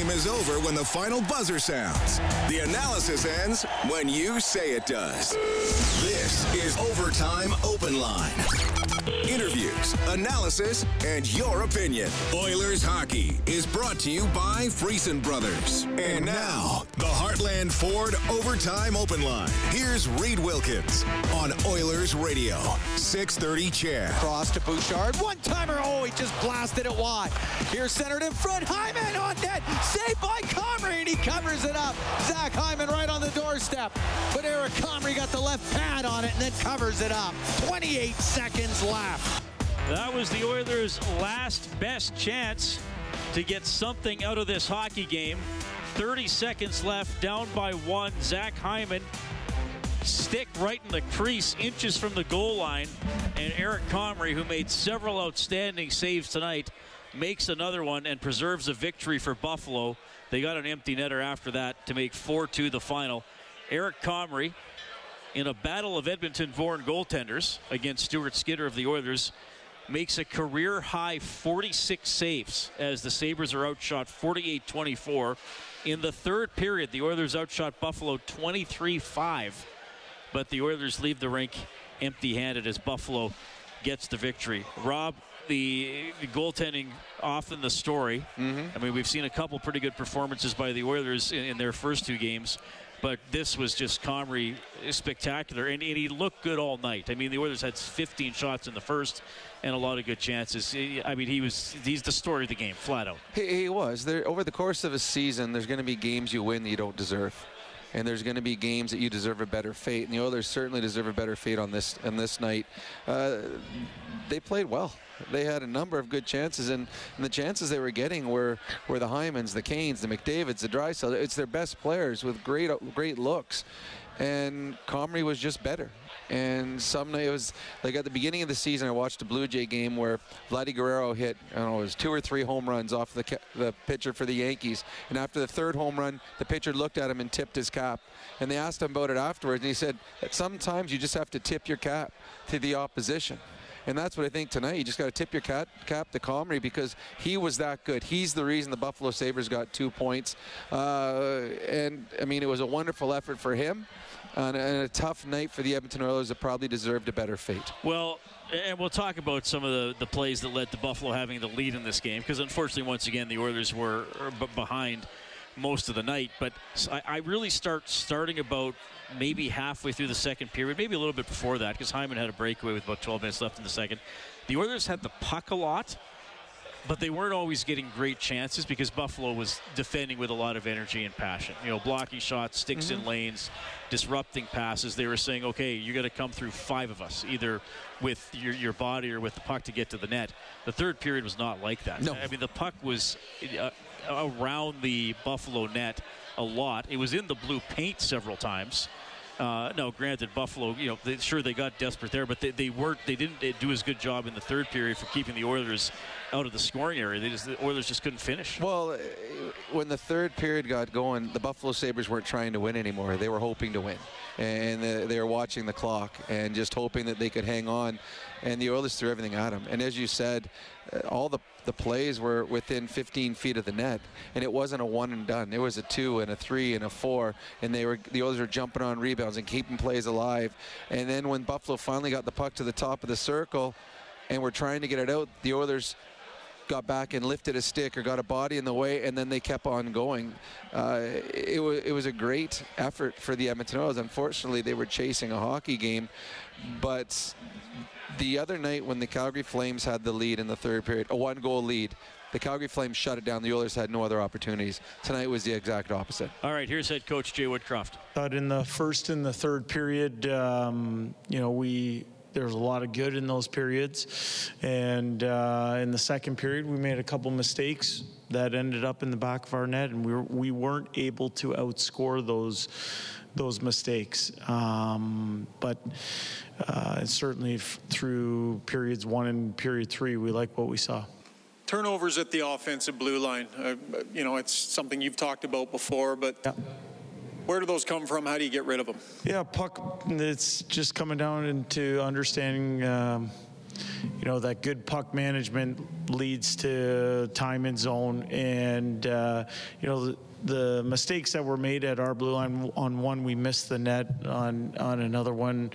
game is over when the final buzzer sounds. The analysis ends when you say it does. This is Overtime Open Line. Interviews, analysis, and your opinion. Oilers hockey is brought to you by Friesen Brothers. And now, the Heartland Ford Overtime Open Line. Here's Reid Wilkins on Oilers Radio, 630 CHED. Cross to Bouchard. One timer. Oh, he just blasted it wide. Here's centered in front. Hyman on net. Saved by Comrie, and he covers it up. Zach Hyman right on the doorstep. But Eric Comrie got the left pad on it and then covers it up. 28 seconds left. That was the Oilers' last best chance to get something out of this hockey game. 30 seconds left, down by one. Zach Hyman stick right in the crease, inches from the goal line. And Eric Comrie, who made several outstanding saves tonight, makes another one and preserves a victory for Buffalo. They got an empty netter after that to make 4 2 the final. Eric Comrie, in a battle of Edmonton born goaltenders against Stuart Skinner of the Oilers, makes a career high 46 saves as the Sabres are outshot 48 24. In the third period, the Oilers outshot Buffalo 23 5, but the Oilers leave the rink empty handed as Buffalo gets the victory. Rob, the, goaltending often the story. Mm-hmm. I mean, we've seen a couple pretty good performances by the Oilers in, in their first two games but this was just Comrie spectacular, and, and, he looked good all night. I mean, the Oilers had 15 shots in the first and a lot of good chances. I mean, he was he's the story of the game, flat out. He, he was. There, over the course of a season, there's going to be games you win that you don't deserve. And there's going to be games that you deserve a better fate, and the Oilers certainly deserve a better fate on this on this night. Uh, they played well they had a number of good chances, and, and, the chances they were getting were were the Hymans, the Kanes, the McDavids, the Draisaitl. It's their best players with great great looks, and Comrie was just better. And some it was like at the beginning of the season, I watched a Blue Jay game where Vladdy Guerrero hit, I don't know, it was two or three home runs off the the pitcher for the Yankees. And after the third home run, the pitcher looked at him and tipped his cap. And they asked him about it afterwards, and he said that sometimes you just have to tip your cap to the opposition. And that's what I think tonight. You just got to tip your cap, cap to Comrie because he was that good. He's the reason the Buffalo Sabres got two points. Uh, and, I mean, it was a wonderful effort for him. And a, tough night for the Edmonton Oilers that probably deserved a better fate. Well, and we'll talk about some of the, the plays that led to Buffalo having the lead in this game because unfortunately, once again, the Oilers were behind most of the night. But I, I really start starting about maybe halfway through the second period, maybe a little bit before that, because Hyman had a breakaway with about 12 minutes left in the second. The Oilers had the puck a lot, but they weren't always getting great chances because Buffalo was defending with a lot of energy and passion. You know, blocking shots, sticks mm-hmm. in lanes, disrupting passes. They were saying, okay, you got to come through five of us, either with your, your body or with the puck to get to the net. The third period was not like that. No. I mean, the puck was uh, around the Buffalo net a lot. It was in the blue paint several times. Uh, no, granted, Buffalo, you know, they, sure they got desperate there, but they, they weren't. They didn't do as good job in the third period for keeping the Oilers out of the scoring area. They just the Oilers just couldn't finish. Well, uh, when the third period got going, the Buffalo Sabres weren't trying to win anymore. They were hoping to win, and they were watching the clock and just hoping that they could hang on. And the Oilers threw everything at them. And as you said, all the the plays were within 15 feet of the net, and it wasn't a one and done. It was a two and a three and a four, and they were the Oilers were jumping on rebounds and keeping plays alive. And then when Buffalo finally got the puck to the top of the circle, and were trying to get it out, the Oilers got back and lifted a stick or got a body in the way, and then they kept on going. Uh, it, was, it was a great effort for the Edmonton Oilers. Unfortunately, they were chasing a hockey game, but the other night when the Calgary Flames had the lead in the third period, a one goal lead, the Calgary Flames shut it down. The Oilers had no other opportunities. Tonight was the exact opposite. All right, here's head coach Jay Woodcroft. But in the first and the third period, um, you know, we there's a lot of good in those periods, and uh, in the second period, we made a couple mistakes that ended up in the back of our net, and we were, we weren't able to outscore those those mistakes. Um, but uh, certainly f- through periods one and period three, we like what we saw. Turnovers at the offensive blue line. Uh, you know, it's something you've talked about before, but. Yeah. Where do those come from? How do you get rid of them? Yeah, puck. It's just coming down into understanding um, you know that good puck management leads to time in zone, and uh, you know. The, mistakes that were made at our blue line on one we missed the net on on another one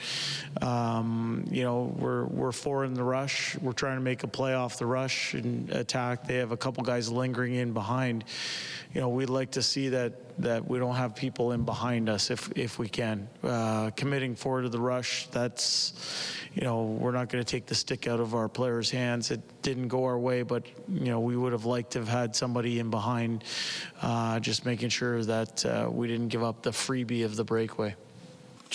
um, you know we're we're four in the rush. We're trying to make a play off the rush and attack. They have a couple guys lingering in behind you know we'd like to see that that we don't have people in behind us if if we can uh, committing forward to the rush that's you know we're not going to take the stick out of our players hands it didn't go our way but you know we would have liked to have had somebody in behind uh, just making sure that uh, we didn't give up the freebie of the breakaway.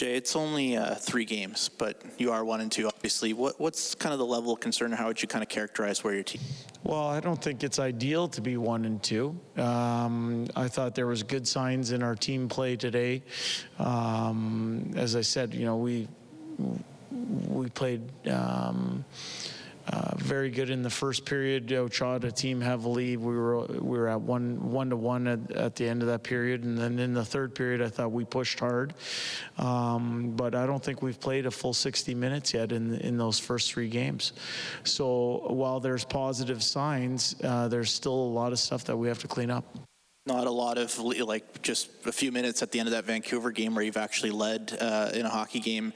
Jay, it's only uh, three games, but you are one and two, obviously. What, what's kind of the level of concern, or how would you kind of characterize where your team? Well, I don't think it's ideal to be one and two. Um, I thought there was good signs in our team play today. Um, as I said, you know, we we played. Um, uh, very good in the first period. Ochada a team heavily. We were we were at one one to one at, at, the end of that period, and then in the third period, I thought we pushed hard. Um, but I don't think we've played a full 60 minutes yet in in those first three games. So while there's positive signs, uh, there's still a lot of stuff that we have to clean up not a lot of like just a few minutes at the end of that Vancouver game where you've actually led uh, in a hockey game.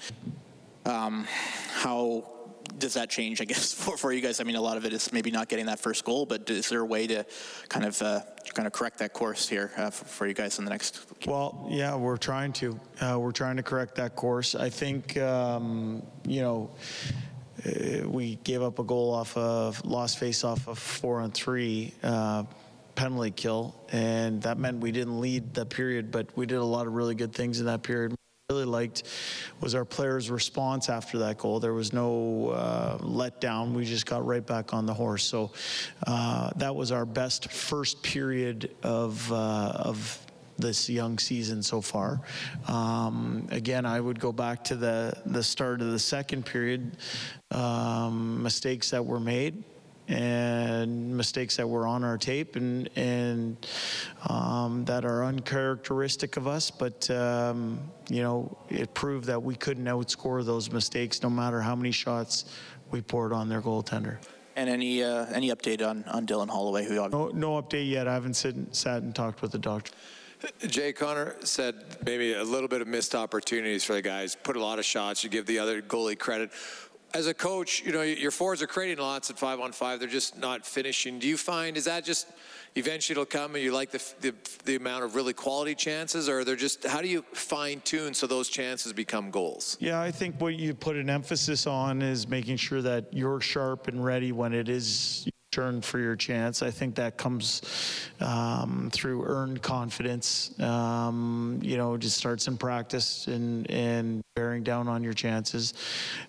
Um, how does that change, I guess, for, for you guys? I mean, a lot of it is maybe not getting that first goal, but is there a way to kind of uh, kind of correct that course here uh, for, for, you guys in the next? Well, yeah, we're trying to. Uh, we're trying to correct that course. I think, um, you know, uh, we gave up a goal off of lost face off of four on three uh, penalty kill, and that meant we didn't lead the period, but we did a lot of really good things in that period really liked was our players' response after that goal. There was no uh, letdown. We just got right back on the horse. So uh, that was our best first period of uh, of this young season so far. Um, again, I would go back to the the start of the second period. Um, mistakes that were made and mistakes that were on our tape and and um, that are uncharacteristic of us. But um, you know, it proved that we couldn't outscore those mistakes, no matter how many shots we poured on their goaltender. And any uh, any update on, on Dylan Holloway? Who no, no update yet. I haven't sit, sat and talked with the doctor. Jay Connor said maybe a little bit of missed opportunities for the guys. Put a lot of shots. You give the other goalie credit as a coach, you know, your forwards are creating lots at five on five. They're just not finishing. Do you find, is that just eventually it'll come and you like the, the, the amount of really quality chances or they're just, how do you fine tune so those chances become goals? Yeah, I think what you put an emphasis on is making sure that you're sharp and ready when it is turn for your chance. I think that comes um, through earned confidence. Um, you know, just starts in practice and and bearing down on your chances.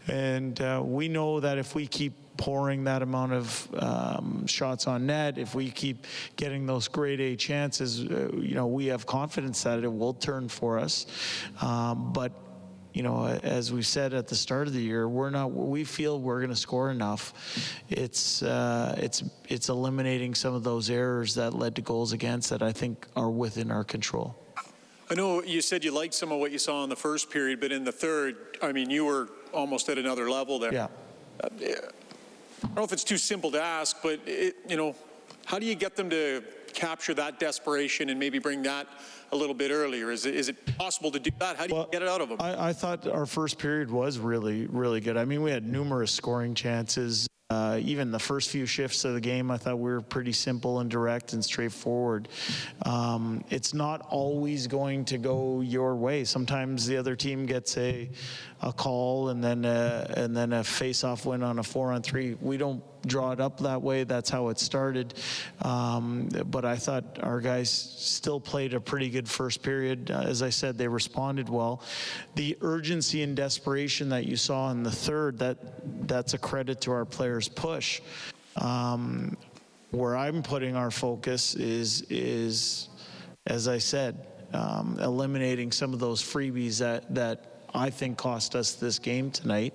And uh, we know that if we keep pouring that amount of um, shots on net, if we keep getting those grade A chances, uh, you know, we have confidence that it will turn for us. Um, but you know, as we said at the start of the year, we're not. We feel we're going to score enough. It's uh, it's it's eliminating some of those errors that led to goals against that I think are within our control. I know you said you liked some of what you saw in the first period, but in the third, I mean, you were almost at another level there. Yeah. Uh, I don't know if it's too simple to ask, but it, you know, how do you get them to capture that desperation and maybe bring that a little bit earlier? Is it, is it possible to do that? How do you well, get it out of them? I, I thought our first period was really, really good. I mean, we had numerous scoring chances. Uh, even the first few shifts of the game, I thought we were pretty simple and direct and straightforward. Um, it's not always going to go your way. Sometimes the other team gets a, a call and then a, and then a face-off win on a four-on-three. We don't draw it up that way. That's how it started. Um, but I thought our guys still played a pretty good first period. Uh, as I said, they responded well. The urgency and desperation that you saw in the third, that that's a credit to our players' push. Um, where I'm putting our focus is is, as I said, um, eliminating some of those freebies that that I think cost us this game tonight.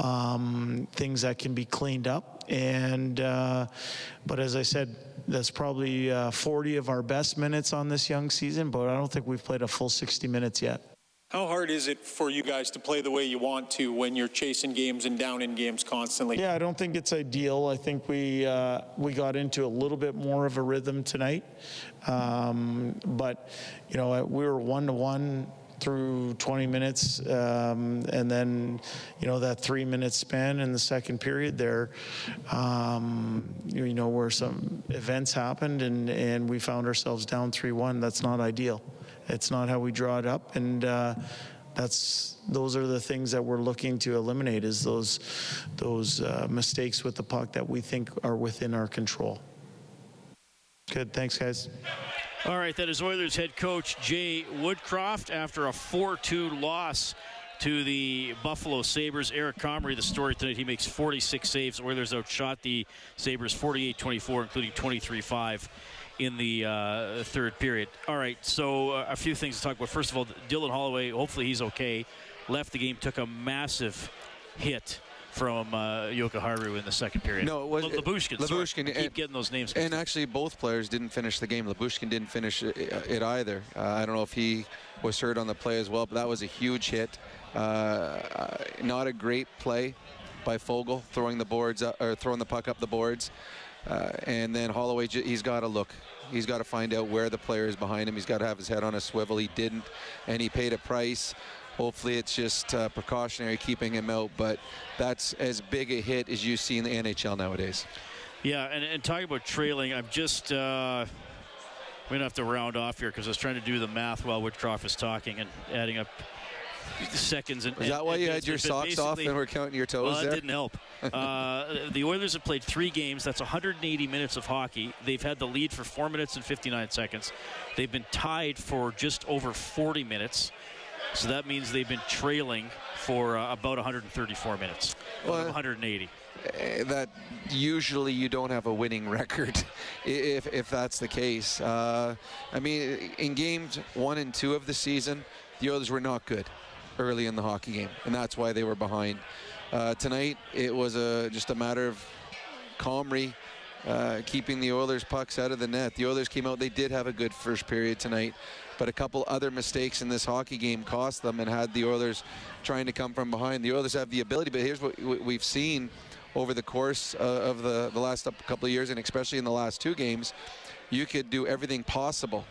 Um, things that can be cleaned up. And, uh, but as I said, that's probably uh, 40 of our best minutes on this young season, but I don't think we've played a full 60 minutes yet. How hard is it for you guys to play the way you want to when you're chasing games and down in games constantly? Yeah, I don't think it's ideal. I think we uh, we got into a little bit more of a rhythm tonight, um, but you know we were one to one through 20 minutes, um, and then you know that three minute span in the second period there, um, you know where some events happened and and we found ourselves down three one. That's not ideal. It's not how we draw it up, and uh, that's those are the things that we're looking to eliminate is those those uh, mistakes with the puck that we think are within our control. Good, thanks, guys. All right, that is Oilers head coach Jay Woodcroft after a 4 2 loss to the Buffalo Sabres. Eric Comrie, the story tonight, he makes 46 saves. Oilers outshot the Sabres 48 24, including 23 5 in the uh, third period. All right, so uh, a few things to talk about. First of all, Dylan Holloway, hopefully he's okay. Left the game, took a massive hit from uh, Jokiharju in the second period. No, it was Lyubushkin. Lyubushkin. Keep getting those names. And actually, both players didn't finish the game. Lyubushkin didn't finish it, it either. Uh, I don't know if he was hurt on the play as well, but that was a huge hit. Uh, not a great play by Foegele, throwing the boards up, or throwing the puck up the boards. Uh, and then Holloway, he's got to look. He's got to find out where the player is behind him. He's got to have his head on a swivel. He didn't, and he paid a price. Hopefully, it's just uh, precautionary keeping him out, but that's as big a hit as you see in the NHL nowadays. Yeah, and, and talking about trailing, I'm just. Uh, we're going to have to round off here because I was trying to do the math while Woodcroft was talking and adding up seconds. And, Is that why you had your socks off and were counting your toes well, there? that didn't help. uh, the Oilers have played three games. That's 180 minutes of hockey. They've had the lead for four minutes and 59 seconds. They've been tied for just over 40 minutes. So that means they've been trailing for uh, about 134 minutes. Well, 180. Uh, that usually you don't have a winning record if, if that's the case. Uh, I mean, in games one and two of the season, the Oilers were not good early in the hockey game, and that's why they were behind. Uh, tonight, it was a, just a matter of Comrie uh, keeping the Oilers pucks out of the net. The Oilers came out, they did have a good first period tonight, but a couple other mistakes in this hockey game cost them and had the Oilers trying to come from behind. The Oilers have the ability, but here's what we've seen over the course uh, of the, the last couple of years, and especially in the last two games, you could do everything possible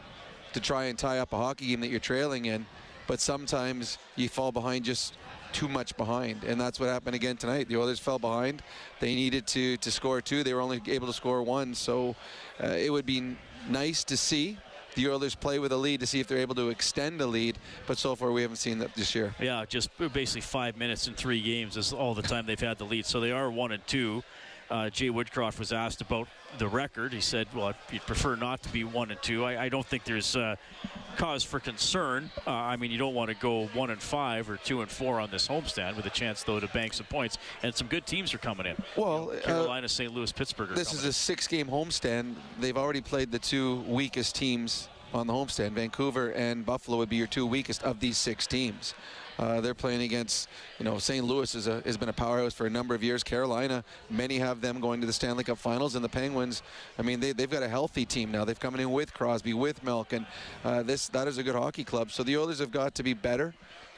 to try and tie up a hockey game that you're trailing in, but sometimes you fall behind just too much behind, and that's what happened again tonight. The Oilers fell behind. They needed to to score two. They were only able to score one. So uh, it would be nice to see the Oilers play with a lead to see if they're able to extend the lead. But so far, we haven't seen that this year. Yeah, just basically five minutes in three games is all the time they've had the lead. So they are one and two. Uh, Jay Woodcroft was asked about the record. He said, "Well, he'd prefer not to be one and two. I, I don't think there's uh, cause for concern. Uh, I mean, you don't want to go one and five or two and four on this homestand with a chance, though, to bank some points. And some good teams are coming in. Well, you know, Carolina, St. Louis, Pittsburgh. this is a six-game homestand. They've already played the two weakest teams on the homestand. Vancouver and Buffalo would be your two weakest of these six teams. Uh, they're playing against, you know, St. Louis is a, has been a powerhouse for a number of years. Carolina, many have them going to the Stanley Cup Finals, and the Penguins. I mean, they, they've got a healthy team now. They've come in with Crosby, with Milk, and uh, this that is a good hockey club. So the Oilers have got to be better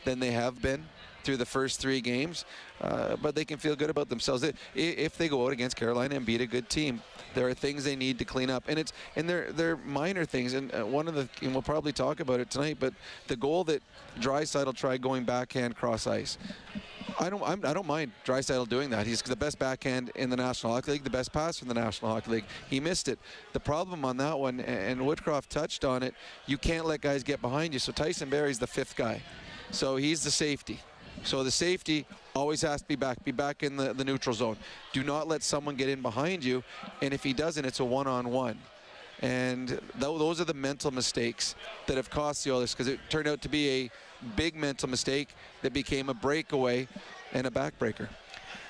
than they have been through the first three games, uh, but they can feel good about themselves if they go out against Carolina and beat a good team. There are things they need to clean up, and it's and they're they're minor things. And uh, one of the and we'll probably talk about it tonight, but the goal that Draisaitl tried going backhand cross ice. I don't I'm, I do not mind Draisaitl doing that. He's the best backhand in the National Hockey League, the best passer in the National Hockey League. He missed it. The problem on that one, and Woodcroft touched on it, you can't let guys get behind you. So Tyson Barrie's the fifth guy. So he's the safety. So the safety always has to be back, be back in the, the neutral zone. Do not let someone get in behind you. And if he doesn't, it's a one-on-one. And th- those are the mental mistakes that have cost the Oilers because it turned out to be a big mental mistake that became a breakaway and a backbreaker.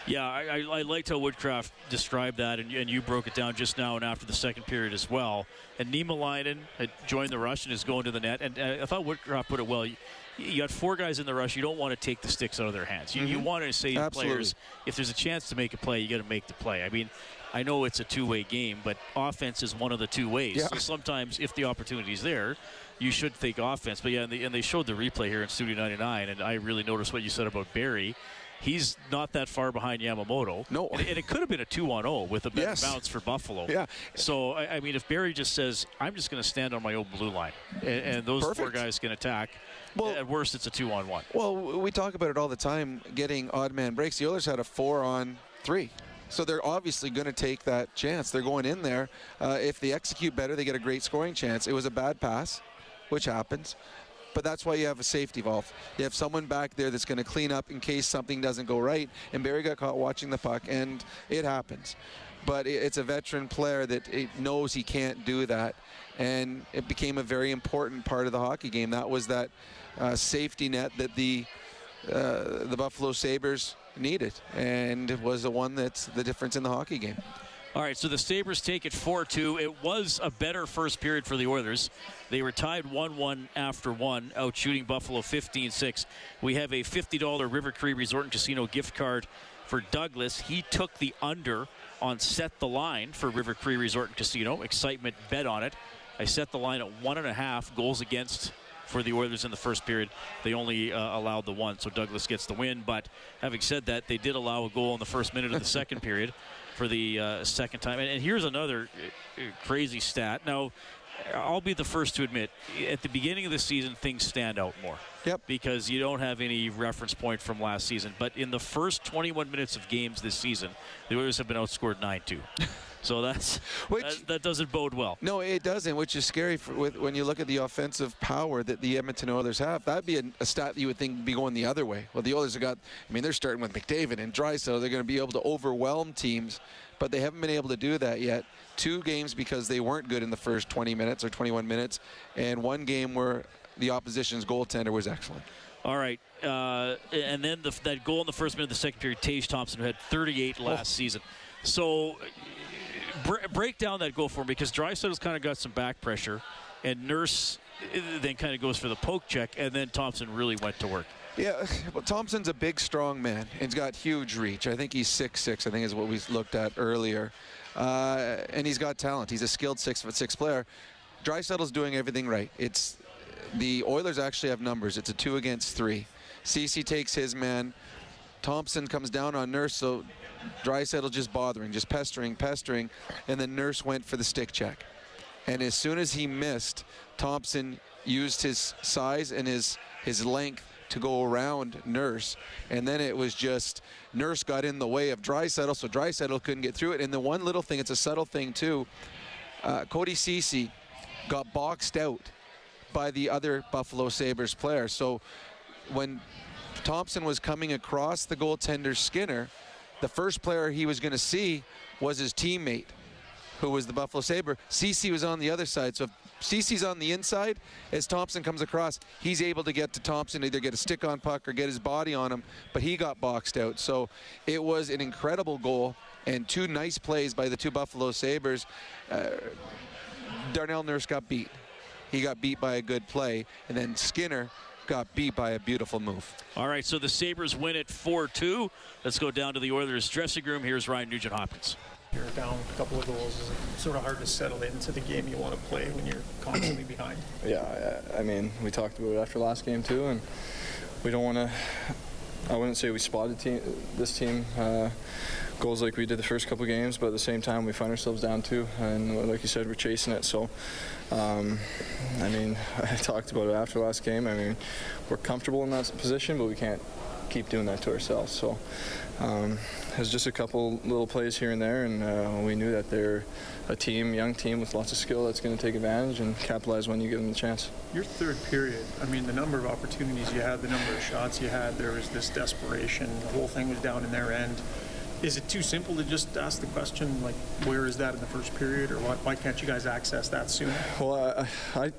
Yeah, I, I, I liked how Woodcroft described that, and, and you broke it down just now and after the second period as well. And Niemelainen had joined the rush and is going to the net. And uh, I thought Woodcroft put it well. You, you got four guys in the rush. You don't want to take the sticks out of their hands. You, mm-hmm. you want to say to players, if there's a chance to make a play, you got to make the play. I mean, I know it's a two-way game, but offense is one of the two ways. Yeah. So sometimes, if the opportunity is there, you should think offense. But yeah, and they, and they showed the replay here in Studio 99, and I really noticed what you said about Barrie he's not that far behind Yamamoto. No. And, and it could have been a 2 on 0 with a better yes. bounce for Buffalo. Yeah. So, I, I, mean, if Barrie just says, I'm just going to stand on my own blue line, and, and those Perfect. four guys can attack. Well, at worst, it's a two on one. Well, we talk about it all the time, getting odd man breaks. The Oilers had a four on three. So they're obviously going to take that chance. They're going in there. Uh, if they execute better, they get a great scoring chance. It was a bad pass, which happens. But that's why you have a safety valve. You have someone back there that's going to clean up in case something doesn't go right. And Barrie got caught watching the puck, and it happens. But it's a veteran player that knows he can't do that. And it became a very important part of the hockey game. That was that uh, safety net that the uh, the Buffalo Sabres needed, and it was the one that's the difference in the hockey game. All right, so the Sabres take it 4 2. It was a better first period for the Oilers. They were tied 1 1 after one, out shooting Buffalo 15 6. We have a $50 River Cree Resort and Casino gift card for Douglas. He took the under on set the line for River Cree Resort and Casino. Excitement bet on it. I set the line at one and a half goals against for the Oilers in the first period. They only uh, allowed the one, so Douglas gets the win. But having said that, they did allow a goal in the first minute of the second period for the uh, second time. And, and, here's another uh, crazy stat. Now, I'll be the first to admit, at the beginning of the season, things stand out more. Yep. Because you don't have any reference point from last season. But in the first 21 minutes of games this season, the Oilers have been outscored 9 2. So that's which, that, that, doesn't bode well. No, it doesn't, which is scary for, with, when you look at the offensive power that the Edmonton Oilers have. That'd be a, a stat you would think would be going the other way. Well, the Oilers have got, I mean, they're starting with McDavid and Draisaitl. They're going to be able to overwhelm teams, but they haven't been able to do that yet. Two games because they weren't good in the first 20 minutes or 21 minutes, and one game where the opposition's goaltender was excellent. All right. Uh, and then the, that goal in the first minute of the second period, Tage Thompson had 38 last oh. season. So break down that goal for me because Draisaitl's kind of got some back pressure, and Nurse uh, then kind of goes for the poke check, and then Thompson really went to work. Yeah, well, Thompson's a big, strong man. He's got huge reach. I think he's six six. I think is what we looked at earlier, uh, and he's got talent. He's a skilled six foot six player. Draisaitl's doing everything right. It's the Oilers actually have numbers. It's a two against three. Ceci takes his man. Thompson comes down on Nurse, so Draisaitl just bothering, just pestering, pestering, and then Nurse went for the stick check. And as soon as he missed, Thompson used his size and his his length to go around Nurse, and then it was just Nurse got in the way of Draisaitl, so Draisaitl couldn't get through it. And the one little thing, it's a subtle thing too. Uh, Cody Ceci got boxed out by the other Buffalo Sabres player. So when Thompson was coming across the goaltender Skinner, the first player he was going to see was his teammate, who was the Buffalo Sabre. Ceci was on the other side. So if Ceci's on the inside, as Thompson comes across, he's able to get to Thompson, either get a stick on puck or get his body on him, but he got boxed out. So it was an incredible goal and two nice plays by the two Buffalo Sabres. Uh, Darnell Nurse got beat. He got beat by a good play, and then Skinner got beat by a beautiful move. All right, so the Sabres win it 4 2. Let's go down to the Oilers dressing room. Here's Ryan Nugent Hopkins. You're down a couple of goals. It's sort of hard to settle into the game you want to play when you're constantly behind. Yeah, I mean, we talked about it after last game too, and we don't want to. I wouldn't say we spotted team, this team uh, goals like we did the first couple games, but at the same time we find ourselves down too, and like you said, we're chasing it. So um, I mean, I talked about it after last game. I mean, we're comfortable in that position, but we can't keep doing that to ourselves. So um, it was just a couple little plays here and there, and uh, we knew that they're a team, young team with lots of skill that's going to take advantage and capitalize when you give them the chance. Your third period, I mean, the number of opportunities you had, the number of shots you had, there was this desperation. The whole thing was down in their end is it too simple to just ask the question like where is that in the first period or why, why can't you guys access that sooner well i, I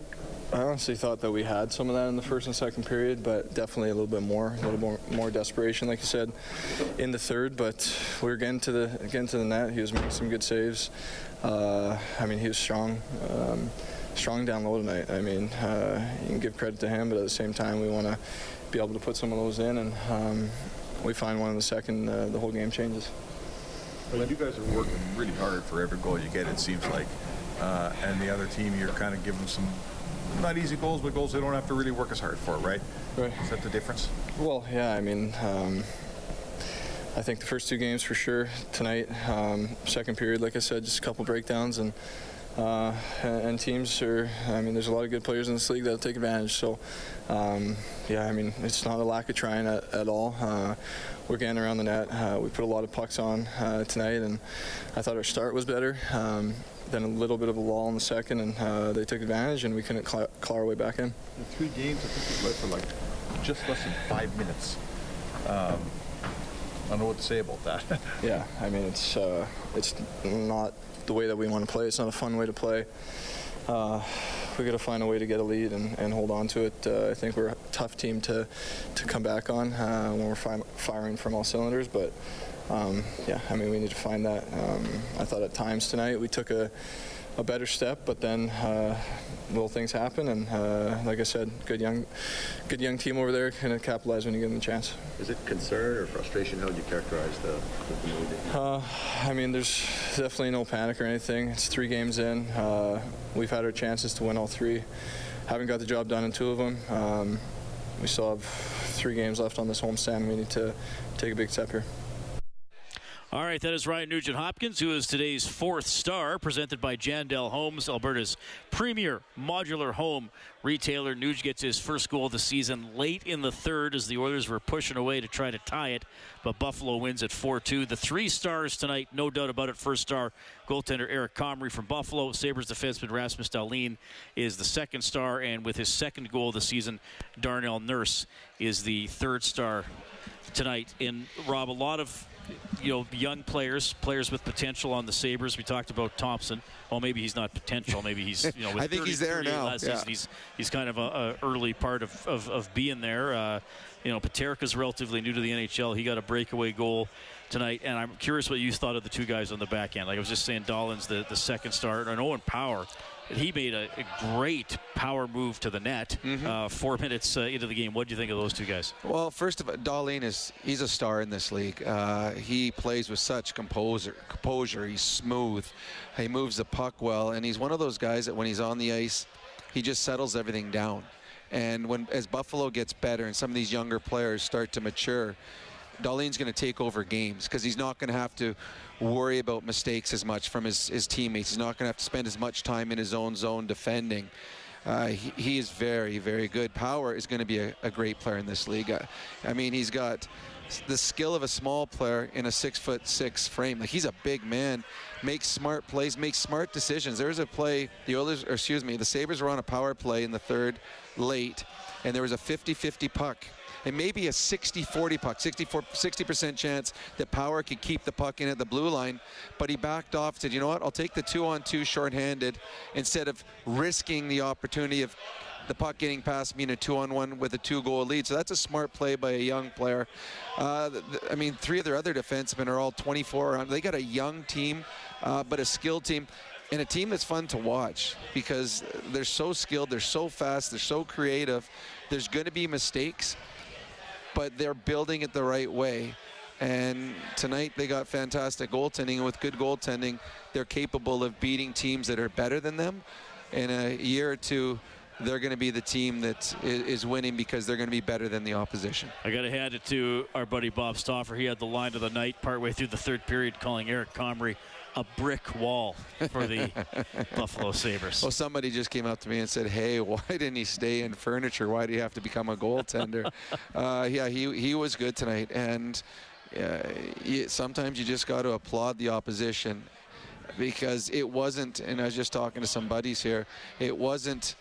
I honestly thought that we had some of that in the first and second period, but definitely a little bit more, a little more, more desperation, like you said, in the third. But we were getting to the getting to the net. He was making some good saves. Uh, I mean, he was strong, um, strong down low tonight. I mean, uh, you can give credit to him, but at the same time, we want to be able to put some of those in, and um, we find one in the second, uh, the whole game changes. Well, you guys are working really hard for every goal you get. It seems like, uh, and the other team, you're kind of giving some not easy goals, but goals they don't have to really work as hard for, right? Right. Is that the difference? Well, yeah. I mean, um, I think the first two games for sure. Tonight, um, second period, like I said, just a couple breakdowns and. Uh, and teams are, I mean, there's a lot of good players in this league that'll take advantage. So, um, yeah, I mean, it's not a lack of trying at, at all. Uh, we're getting around the net. Uh, we put a lot of pucks on uh, tonight, and I thought our start was better. Um, then a little bit of a lull in the second, and uh, they took advantage, and we couldn't claw, claw our way back in. The three games, I think we led for like just less than five minutes. Um, I don't know what to say about that. yeah, I mean it's uh, it's not the way that we want to play. It's not a fun way to play. Uh, we got to find a way to get a lead and, and hold on to it. Uh, I think we're a tough team to to come back on uh, when we're fi- firing from all cylinders, but um, yeah, I mean, we need to find that. Um, I thought at times tonight we took a, a better step, but then uh, little things happen, and uh, like I said, good young, good young team over there kind of capitalize when you give them the chance. Is it concern or frustration? How would you characterize the, the mood? Uh, I mean, there's definitely no panic or anything. It's three games in. Uh, we've had our chances to win all three. Haven't got the job done in two of them. Um, we still have three games left on this homestand. We need to take a big step here. All right, that is Ryan Nugent Hopkins, who is today's fourth star, presented by Jandel Homes, Alberta's premier modular home retailer. Nuge gets his first goal of the season late in the third as the Oilers were pushing away to try to tie it, but Buffalo wins at 4 2. The three stars tonight, no doubt about it. First star, goaltender Eric Comrie from Buffalo. Sabres defenseman Rasmus Dahlin is the second star, and with his second goal of the season, Darnell Nurse is the third star tonight. And Rob, a lot of you know, young players, players with potential on the Sabres. We talked about Thompson. Well, maybe he's not potential. Maybe he's, you know, with I think 30, he's there now. Last yeah. season, he's he's kind of a, a early part of, of, of being there. Uh, you know, Peterka's relatively new to the NHL. He got a breakaway goal tonight, and I'm curious what you thought of the two guys on the back end. Like I was just saying, Dahlin's the, the second start, and Owen Power he made a, a, great power move to the net mm-hmm. uh, four minutes uh, into the game. What do you think of those two guys? Well, first of all, Dahlin is he's a star in this league. Uh, he plays with such composure. Composure. He's smooth. He moves the puck well, and he's one of those guys that when he's on the ice, he just settles everything down. And when as Buffalo gets better and some of these younger players start to mature, Dahlin's going to take over games because he's not going to have to worry about mistakes as much from his, his teammates. He's not going to have to spend as much time in his own zone defending. Uh, he, he, is very, very good. Power is going to be a, a, great player in this league. I, I mean, he's got the skill of a small player in a six foot six frame. Like he's a big man, makes smart plays, makes smart decisions. There was a play the Oilers, excuse me, the Sabres were on a power play in the third late, and there was a 50-50 puck and maybe a 60-40 puck, 64, 60% chance that Power could keep the puck in at the blue line. But he backed off, said, you know what, I'll take the two-on-two shorthanded instead of risking the opportunity of the puck getting past me in a two-on-one with a two-goal lead. So that's a smart play by a young player. Uh, I mean, three of their other defensemen are all 24. They got a young team, uh, but a skilled team and a team that's fun to watch because they're so skilled, they're so fast, they're so creative. There's going to be mistakes, but they're building it the right way. And tonight they got fantastic goaltending. And with good goaltending, they're capable of beating teams that are better than them. In a year or two, they're going to be the team that is winning because they're going to be better than the opposition. I got to hand it to our buddy Bob Stauffer. He had the line of the night partway through the third period, calling Eric Comrie a brick wall for the Buffalo Sabres. Well, somebody just came up to me and said, "Hey, why didn't he stay in furniture? Why do you have to become a goaltender?" uh, yeah, he he was good tonight, and uh, sometimes you just got to applaud the opposition because it wasn't. And I was just talking to some buddies here. It wasn't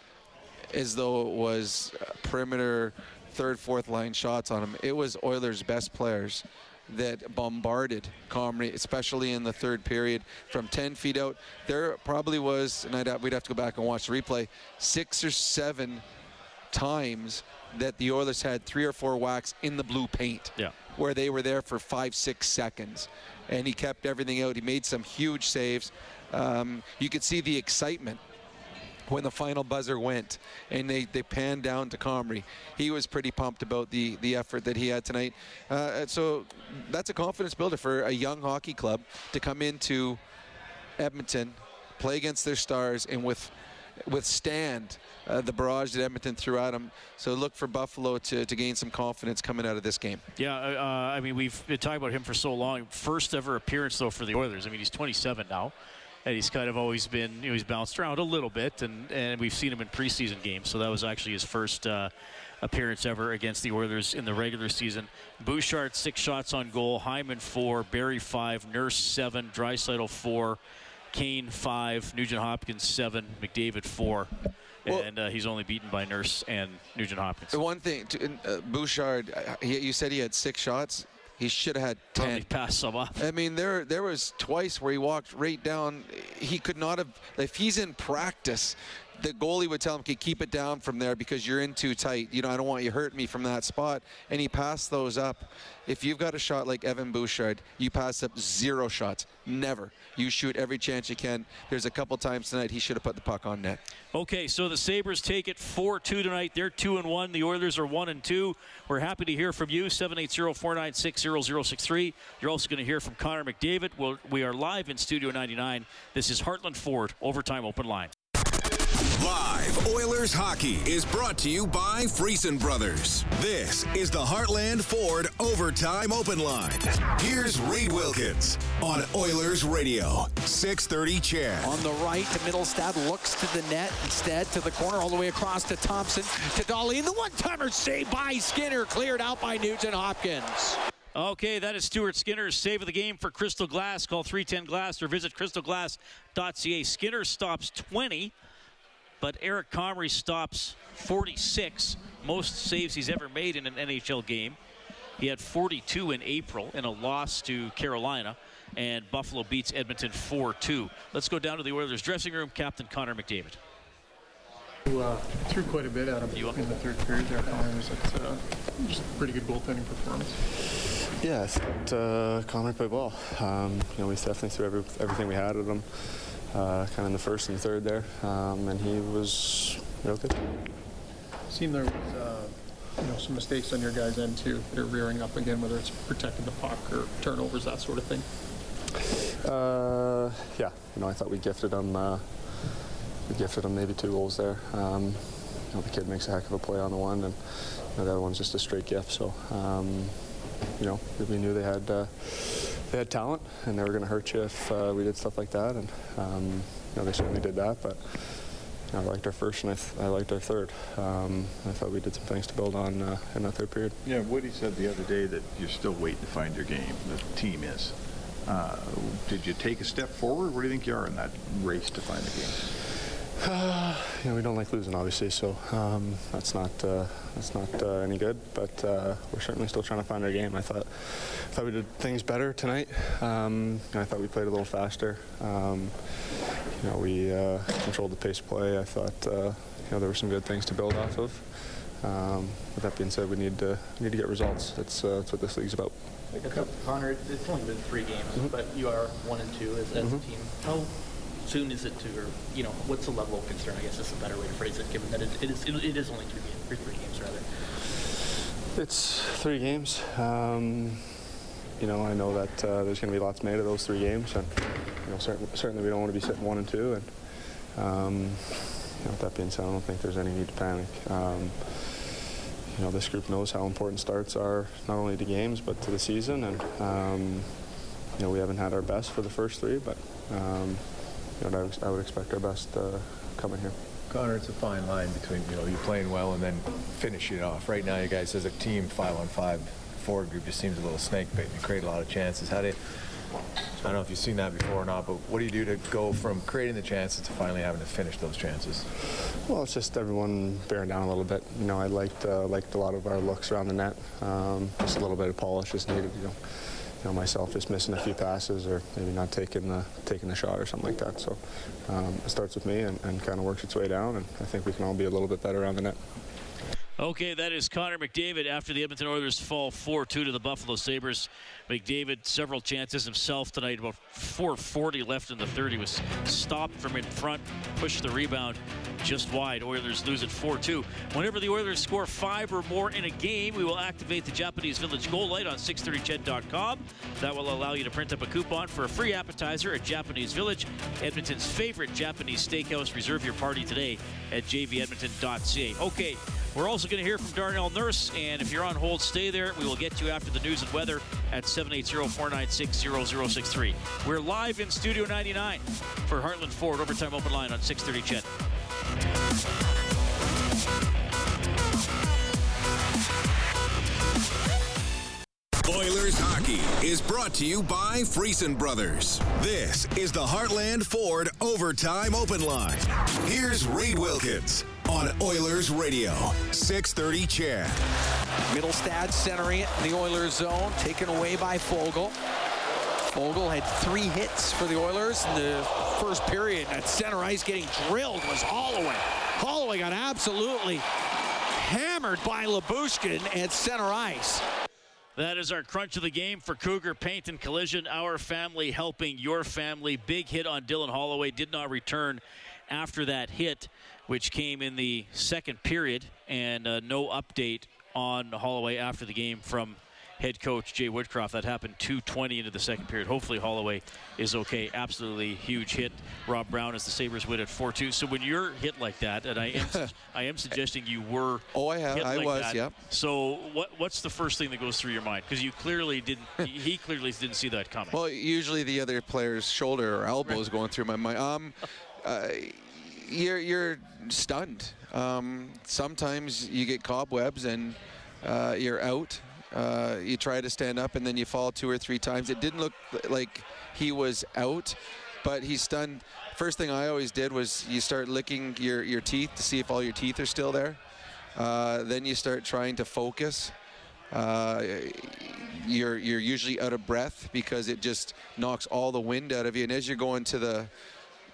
as though it was perimeter third, fourth line shots on him. It was Oilers' best players that bombarded Comrie, especially in the third period from 10 feet out. There probably was, and I'd have, we'd have to go back and watch the replay, six or seven times that the Oilers had three or four whacks in the blue paint. Yeah. Where they were there for five, six seconds. And he kept everything out. He made some huge saves. Um, you could see the excitement when the final buzzer went and they, they panned down to Comrie. He was pretty pumped about the, the effort that he had tonight. Uh, so that's a confidence builder for a young hockey club to come into Edmonton, play against their stars, and with withstand uh, the barrage that Edmonton threw at them. So look for Buffalo to, to gain some confidence coming out of this game. Yeah, uh, I mean, we've been talking about him for so long. First ever appearance, though, for the Oilers. I mean, he's 27 now. And he's kind of always been, you know, he's bounced around a little bit, and, and we've seen him in preseason games. So that was actually his first uh, appearance ever against the Oilers in the regular season. Bouchard, six shots on goal. Hyman, four. Barrie, five. Nurse, seven. Draisaitl, four. Kane, five. Nugent Hopkins, seven. McDavid, four. Well- and uh, he's only beaten by Nurse and Nugent Hopkins. The one thing, to, uh, Bouchard, uh, he, you said he had six shots. He should have had ten. Probably passed some off. I mean, there there was twice where he walked right down. He could not have. If he's in practice, the goalie would tell him, "Okay, keep it down from there because you're in too tight. You know, I don't want you hurting me from that spot." And he passed those up. If you've got a shot like Evan Bouchard, you pass up zero shots. Never. You shoot every chance you can. There's a couple times tonight he should have put the puck on net. Okay, so the Sabres take it 4 2 tonight. They're 2 and 1. The Oilers are 1 and 2. We're happy to hear from you, 780 496 0063. You're also going to hear from Connor McDavid. We'll, we are live in Studio 99. This is Heartland Ford Overtime Open Line. Live Oilers hockey is brought to you by Friesen Brothers. This is the Heartland Ford Overtime Open Line. Here's Reid Wilkins on Oilers Radio, 630 CHED. On the right to Mittelstadt, looks to the net, instead to the corner, all the way across to Thompson, to Dahlin, and the one-timer saved by Skinner, cleared out by Nugent Hopkins. Okay, that is Stuart Skinner's save of the game for Crystal Glass. Call 310 Glass or visit crystalglass.ca. Skinner stops 20, but Eric Comrie stops 46. Most saves he's ever made in an NHL game. He had 42 in April in a loss to Carolina, and Buffalo beats Edmonton 4 2. Let's go down to the Oilers dressing room. Captain Connor McDavid. You uh, threw quite a bit at him in the third period there, Connor. Was it uh, just a pretty good goaltending performance? Yeah, I thought uh, Connor played well. Um, you know, we definitely threw every, everything we had at him, uh, kind of in the first and third there, um, and he was real good. Seemed there was uh, you know some mistakes on your guys' end too. They're rearing up again, whether it's protecting the puck or turnovers, that sort of thing. Uh, yeah, you know, I thought we gifted them Uh, we gifted him maybe two goals there. Um, you know, the kid makes a heck of a play on the one, and you know, the other one's just a straight gift. So, um, you know, we knew they had uh, they had talent, and they were going to hurt you if uh, we did stuff like that. And um, you know, they certainly did that. But you know, I liked our first, and I, th- I liked our third. Um, I thought we did some things to build on uh, in that third period. Yeah, Woody said the other day that you're still waiting to find your game. The team is. Uh, did you take a step forward? Where do you think you are in that race to find the game? Uh, you know, we don't like losing, obviously, so um, that's not uh, that's not uh, any good. But uh, we're certainly still trying to find our game. I thought thought we did things better tonight. Um, I thought we played a little faster. Um, you know, we uh, controlled the pace of play. I thought uh, you know there were some good things to build off of. Um, with that being said, we need to need to get results. That's uh, that's what this league's about. Connor, it's only been three games, but you are one and two as, as a team. How soon is it to, or you know, what's the level of concern? I guess is a better way to phrase it, given that it, it is it is only games, three games rather. It's three games. Um, you know, I know that uh, there's going to be lots made of those three games, and you know, certainly, certainly we don't want to be sitting one and two. And um, you know, with that being said, I don't think there's any need to panic. Um, you know, this group knows how important starts are not only to games but to the season, and um, you know, we haven't had our best for the first three, but um, you know, I would- expect our best uh, coming here. Connor, it's a fine line between you know you playing well and then finishing it off. Right now, you guys as a team, five on five, forward group just seems a little snake bait. You create a lot of chances. How do you, I don't know if you've seen that before or not, but what do you do to go from creating the chances to finally having to finish those chances? Well, it's just everyone bearing down a little bit. You know, I liked uh, liked a lot of our looks around the net. Um, just a little bit of polish is needed. You know, know, myself just missing a few passes or maybe not taking the taking the shot or something like that. So um, it starts with me and, and kind of works its way down, and I think we can all be a little bit better around the net. Okay, that is Connor McDavid after the Edmonton Oilers fall 4 2 to the Buffalo Sabres. McDavid, several chances himself tonight, about 4.40 left in the third. He was stopped from in front, pushed the rebound just wide. Oilers lose it 4 2. Whenever the Oilers score five or more in a game, we will activate the Japanese Village Goal Light on 630ched.com. That will allow you to print up a coupon for a free appetizer at Japanese Village, Edmonton's favorite Japanese steakhouse. Reserve your party today at jvedmonton.ca. Okay. We're also going to hear from Darnell Nurse, and if you're on hold, stay there. We will get to you after the news and weather at 780-496-0063. We're live in Studio 99 for Heartland Ford Overtime Open Line on 630 CHED. Oilers hockey is brought to you by Friesen Brothers. This is the Heartland Ford Overtime Open Line. Here's Reid Wilkins on Oilers Radio, 630 CHED. Mittelstadt centering it in the Oilers zone, taken away by Foegele. Foegele had three hits for the Oilers in the first period. At center ice getting drilled was Holloway. Holloway got absolutely hammered by Lyubushkin at center ice. That is our crunch of the game for Cougar Paint and Collision. Our family helping your family. Big hit on Dylan Holloway. Did not return after that hit, which came in the second period. And uh, no update on Holloway after the game from head coach Jay Woodcroft. That happened 2:20 into the second period. Hopefully Holloway is okay. Absolutely huge hit. Rob Brown as the Sabres win at 4-2. So when you're hit like that, and I am I am suggesting you were. Oh, I have. hit I like was. that, Yep. So what what's the first thing that goes through your mind? Because you clearly didn't. he clearly didn't see that coming. Well, usually the other player's shoulder or elbow is going through my mind. Um, uh, you're you're stunned. Um, sometimes you get cobwebs and uh, you're out. Uh, you try to stand up and then you fall two or three times. It didn't look like he was out, but he's stunned. First thing I always did was you start licking your, your teeth to see if all your teeth are still there. Uh, then you start trying to focus. Uh, you're you're usually out of breath because it just knocks all the wind out of you. And as you're going to the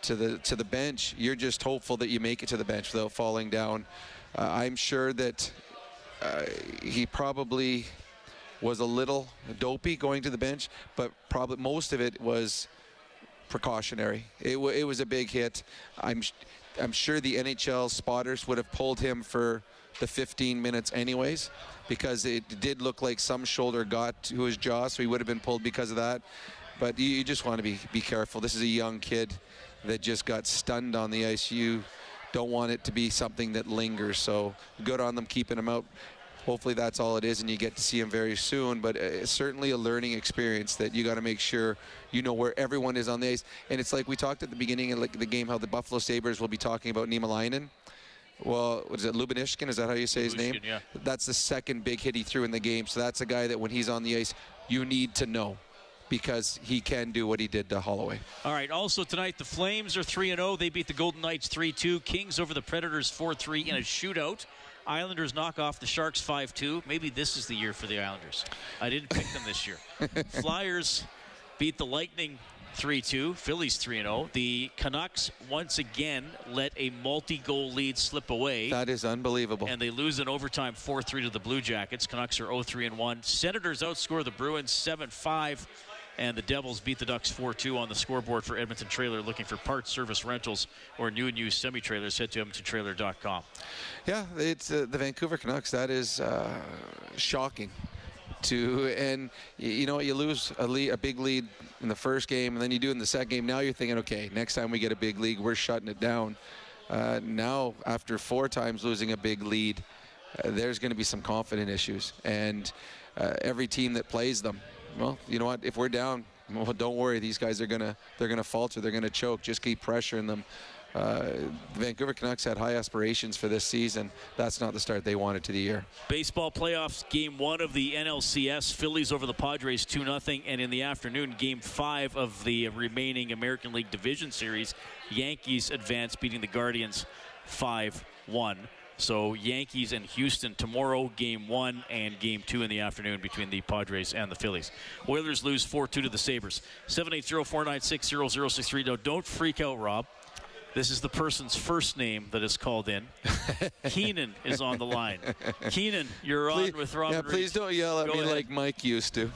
to the to the bench, you're just hopeful that you make it to the bench without falling down. Uh, I'm sure that uh, he probably was a little dopey going to the bench, but probably most of it was precautionary. It, w- it was a big hit. I'm sh- I'm sure the NHL spotters would have pulled him for the 15 minutes anyways, because it did look like some shoulder got to his jaw, so he would have been pulled because of that. But you, you just want to be be careful. This is a young kid that just got stunned on the ice. You don't want it to be something that lingers. So good on them keeping him out. Hopefully that's all it is, and you get to see him very soon. But uh, it's certainly a learning experience that you got to make sure you know where everyone is on the ice. And it's like we talked at the beginning of like the game how the Buffalo Sabres will be talking about Niemelainen. Well, what is it, Lubinishkin? Is that how you say his name? Yeah. That's the second big hit he threw in the game. So that's a guy that when he's on the ice, you need to know because he can do what he did to Holloway. All right. Also tonight, the Flames are 3 0. They beat the Golden Knights 3 2. Kings over the Predators 4 3 in a shootout. Islanders knock off the Sharks 5 2. Maybe this is the year for the Islanders. I didn't pick them this year. Flyers beat the Lightning 3 2. Phillies 3 0. The Canucks once again let a multi goal lead slip away. That is unbelievable. And they lose in overtime 4 3 to the Blue Jackets. Canucks are 0 3 1. Senators outscore the Bruins 7 5. And the Devils beat the Ducks 4 2 on the scoreboard for Edmonton Trailer. Looking for parts, service, rentals, or new and used semi trailers, head to EdmontonTrailer.com. Yeah, it's uh, the Vancouver Canucks. That is uh, shocking. To and you know you lose a lead, a big lead in the first game, and then you do in the second game. Now you're thinking, okay, next time we get a big lead, we're shutting it down. Uh, now, after four times losing a big lead, uh, there's going to be some confident issues, and uh, every team that plays them, well, you know what, if we're down, well, don't worry, these guys are gonna they're gonna falter, they're gonna choke. Just keep pressuring them. Uh, Vancouver Canucks had high aspirations for this season. That's not the start they wanted to the year. Baseball playoffs, game one of the NLCS. Phillies over the Padres 2 0. And in the afternoon, game five of the remaining American League Division Series, Yankees advance, beating the Guardians 5 1. So Yankees and Houston tomorrow, game one and game two in the afternoon between the Padres and the Phillies. Oilers lose 4 2 to the Sabres. 780 496 0063. Now, don't freak out, Rob. This is the person's first name that is called in. Keenan is on the line. Keenan, you're Please- on with Robin. yeah, please don't yell at Go me ahead. like Mike used to.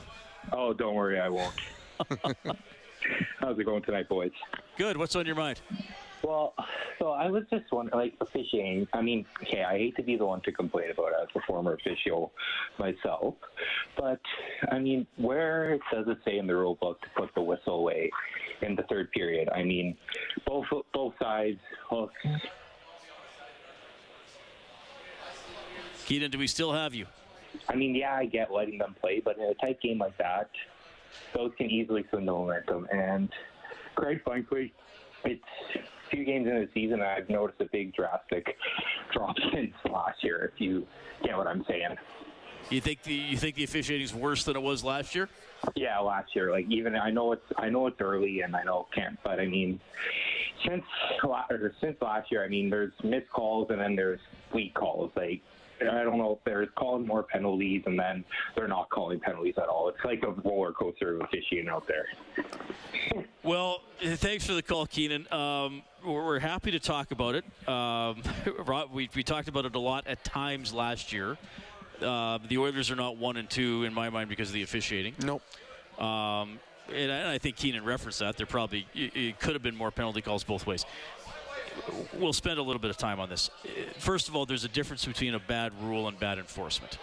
Oh, don't worry, I won't. How's it going tonight, boys? Good. What's on your mind? Well, so I was just wondering, like officiating. I mean, okay, I hate to be the one to complain about it as a former official myself, but I mean, where does it say in the rule book to put the whistle away in the third period? I mean, both both sides hooks. Keenan, do we still have you? I mean, yeah, I get letting them play, but in a tight game like that, those can easily swing the momentum. And quite frankly, it's games into the season, I've noticed a big drastic drop since last year. If you get what I'm saying. You think the you think the officiating is worse than it was last year? Yeah, last year, like even I know it's I know it's early and I know it can't, but I mean, since since last year, I mean, there's missed calls and then there's weak calls. Like I don't know if they're calling more penalties and then they're not calling penalties at all. It's like a roller coaster of officiating out there. Well, thanks for the call, Keenan. Um, we're, we're happy to talk about it. Um, we, we talked about it a lot at times last year. Uh, the Oilers are not one and two in my mind because of the officiating. Nope. Um, and, I, and I think Keenan referenced that. There probably it, it could have been more penalty calls both ways. We'll spend a little bit of time on this. First of all, there's a difference between a bad rule and bad enforcement.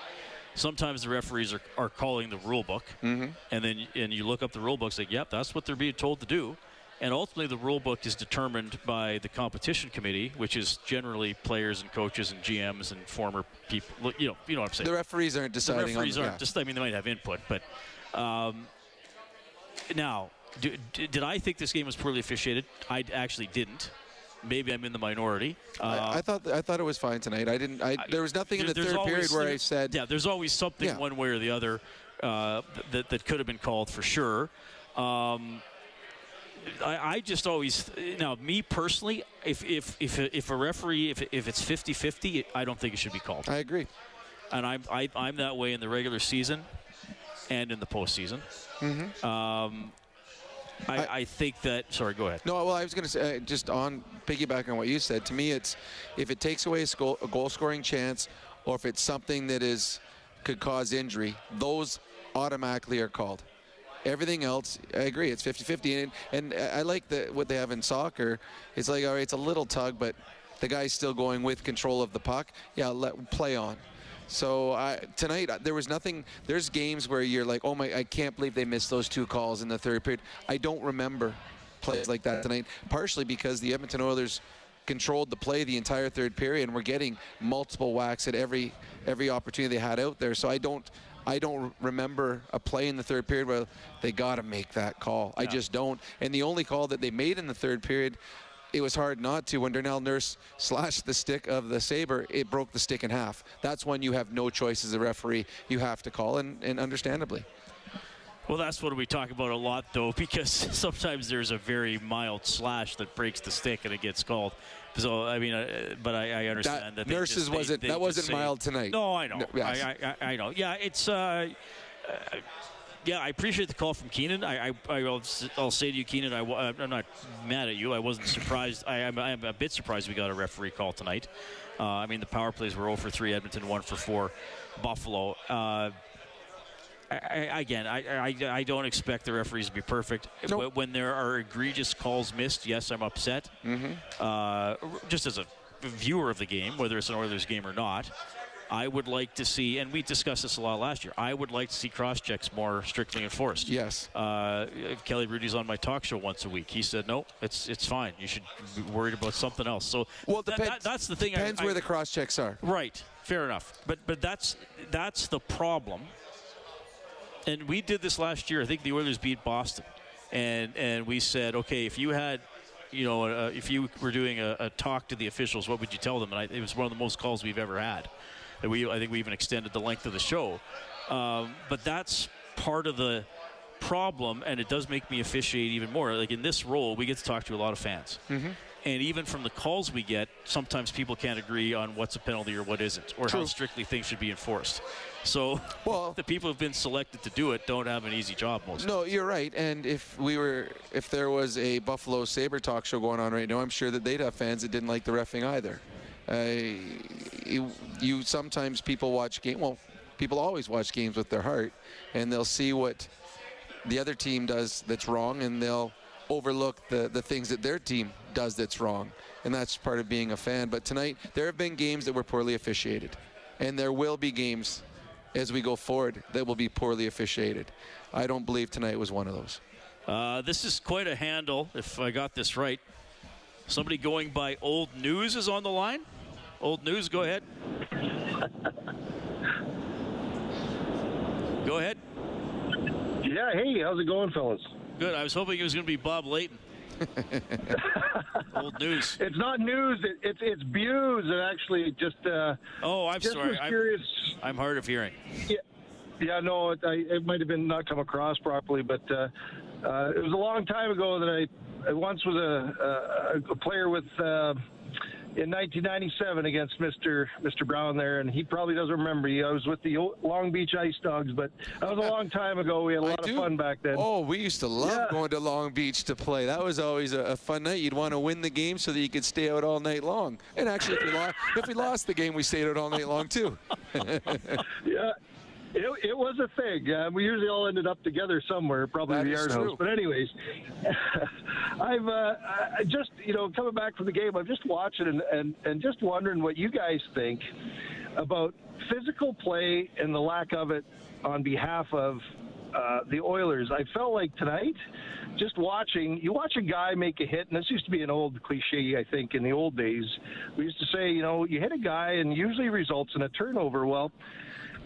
Sometimes the referees are, are calling the rule book, Mm-hmm. and then and you look up the rule book, say, yep, that's what they're being told to do. And ultimately, the rule book is determined by the competition committee, which is generally players and coaches and GMs and former people. You know, you know what I'm saying. The referees aren't deciding The referees on aren't yeah. just. I mean, they might have input, but um, now, do, did I think this game was poorly officiated? I actually didn't. Maybe I'm in the minority. Uh, I, I thought I thought it was fine tonight. I didn't. I, there was nothing in the third period where I said, yeah, there's always something Yeah. one way or the other uh, that that could have been called for sure. Um, I, I just always now me personally, if if if a, if a referee if if it's 50-50, I don't think it should be called. I agree. And I'm I, I'm that way in the regular season and in the postseason. Mhm. Um, I, I think that. Sorry, go ahead. No, well, I was going to say, uh, just on piggyback on what you said. To me, it's if it takes away a goal, a goal scoring chance, or if it's something that is could cause injury, those automatically are called. Everything else, I agree, it's 50-50. And, and I like the, what they have in soccer. It's like, all right, it's a little tug, but the guy's still going with control of the puck. Yeah, let play on. So I, tonight there was nothing. There's games where you're like, oh my, I can't believe they missed those two calls in the third period. I don't remember plays like that tonight. Partially because the Edmonton Oilers controlled the play the entire third period and were getting multiple whacks at every every opportunity they had out there. So I don't. I don't remember a play in the third period where they got to make that call. I just don't. And the only call that they made in the third period it was hard not to. When Darnell Nurse slashed the stick of the Sabre, it broke the stick in half. That's when you have no choice as a referee. You have to call, and, and understandably. Well, that's what we talk about a lot, though, because sometimes there's a very mild slash that breaks the stick and it gets called. So I mean, uh, but I, I understand that, they Nurses just- they- wasn't- they that wasn't say- mild tonight. No, I know. No, yes. I, I, I know. Yeah, it's. Uh, uh, yeah, I appreciate the call from Keenan. I, I, I will, I'll say to you, Keenan, I I'm not mad at you. I wasn't surprised. I, I'm, I'm a bit surprised we got a referee call tonight. Uh, I mean, the power plays were 0 for 3, Edmonton 1 for 4, Buffalo. Uh, I, again, I, I, I don't expect the referees to be perfect. But When there are egregious calls missed, yes, I'm upset. Mm-hmm. Uh, just as a viewer of the game, whether it's an Oilers game or not, I would like to see, and we discussed this a lot last year. I would like to see cross checks more strictly enforced. Yes. Uh, Kelly Hrudey's on my talk show once a week. He said, "No, it's it's fine. You should be worried about something else." So, well, depends- that- that's the thing. I- Depends I- where the cross checks are. Right. Fair enough. But but that's that's the problem. And we did this last year. I think the Oilers beat Boston, and and we said, okay, if you had, you know, uh, if you were doing a, a talk to the officials, what would you tell them? And I, it was one of the most calls we've ever had. We I think we even extended the length of the show. Um, but that's part of the problem, and it does make me officiate even more. Like in this role, we get to talk to a lot of fans. Mm-hmm. And even from the calls we get, sometimes people can't agree on what's a penalty or what isn't, or how strictly things should be enforced. So Well- the people who've been selected to do it don't have an easy job most. No, you're right. And if we were, if there was a Buffalo Saber talk show going on right now, I'm sure that they'd have fans that didn't like the refing either. Uh, you, you sometimes people watch game. Well, people always watch games with their heart, and they'll see what the other team does that's wrong, and they'll overlook the the things that their team does that's wrong, and that's part of being a fan. But tonight, there have been games that were poorly officiated, and there will be games as we go forward that will be poorly officiated. I don't believe tonight was one of those. Uh, this is quite a handle, if I got this right. Somebody going by Old News is on the line. Old News, go ahead. go ahead. Yeah, hey, how's it going, fellas? Good. I was hoping it was going to be Bob Layton. Old News. It's not news. It, it's it's views. It actually just. Uh, Oh, I'm just sorry. Was I'm- curious. I'm hard of hearing. Yeah, yeah, no, it, I, it might have been not come across properly, but uh, uh, it was a long time ago that I, I once was a, a, a player with uh, in 1997 against Mr. Mr. Brown there, and he probably doesn't remember. He, I was with the Long Beach Ice Dogs, but that was a long time ago. We had a lot of fun back then. Oh, we used to love going to Long Beach to play. That was always a, a fun night. You'd want to win the game so that you could stay out all night long. And actually, if we, lost, if we lost the game, we stayed out all night long too. yeah. It, it was a thing. Uh, we usually all ended up together somewhere, probably That the yard true. house. But anyways, I've uh, I just you know coming back from the game, I'm just watching and, and and just wondering what you guys think about physical play and the lack of it on behalf of uh, the Oilers. I felt like tonight, just watching, you watch a guy make a hit, and this used to be an old cliche, I think, in the old days. We used to say, you know, you hit a guy and usually results in a turnover. Well,